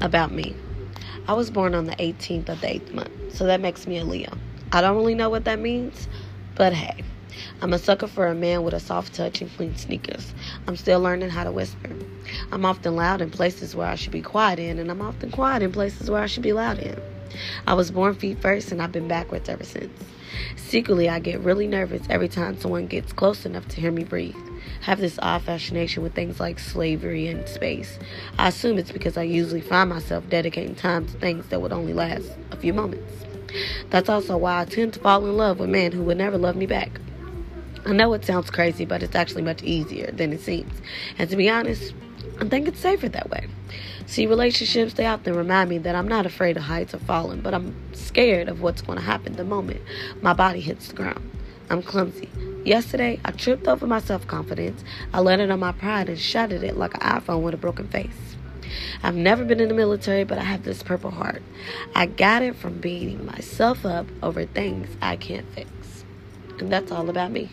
About me. I was born on the 18th of the 8th month, so that makes me a Leo. I don't really know what that means, but hey. I'm a sucker for a man with a soft touch and clean sneakers. I'm still learning how to whisper. I'm often loud in places where I should be quiet in, and I'm often quiet in places where I should be loud in. I was born feet first, and I've been backwards ever since. Secretly, I get really nervous every time someone gets close enough to hear me breathe. I have this odd fascination with things like slavery and space. I assume it's because I usually find myself dedicating time to things that would only last a few moments. That's also why I tend to fall in love with men who would never love me back. I know it sounds crazy, but it's actually much easier than it seems. And to be honest, I think it's safer that way. See, relationships, they often remind me that I'm not afraid of heights or falling, but I'm scared of what's going to happen the moment my body hits the ground. I'm clumsy. Yesterday, I tripped over my self confidence. I landed on my pride and shattered it like an iPhone with a broken face. I've never been in the military, but I have this purple heart. I got it from beating myself up over things I can't fix. And that's all about me.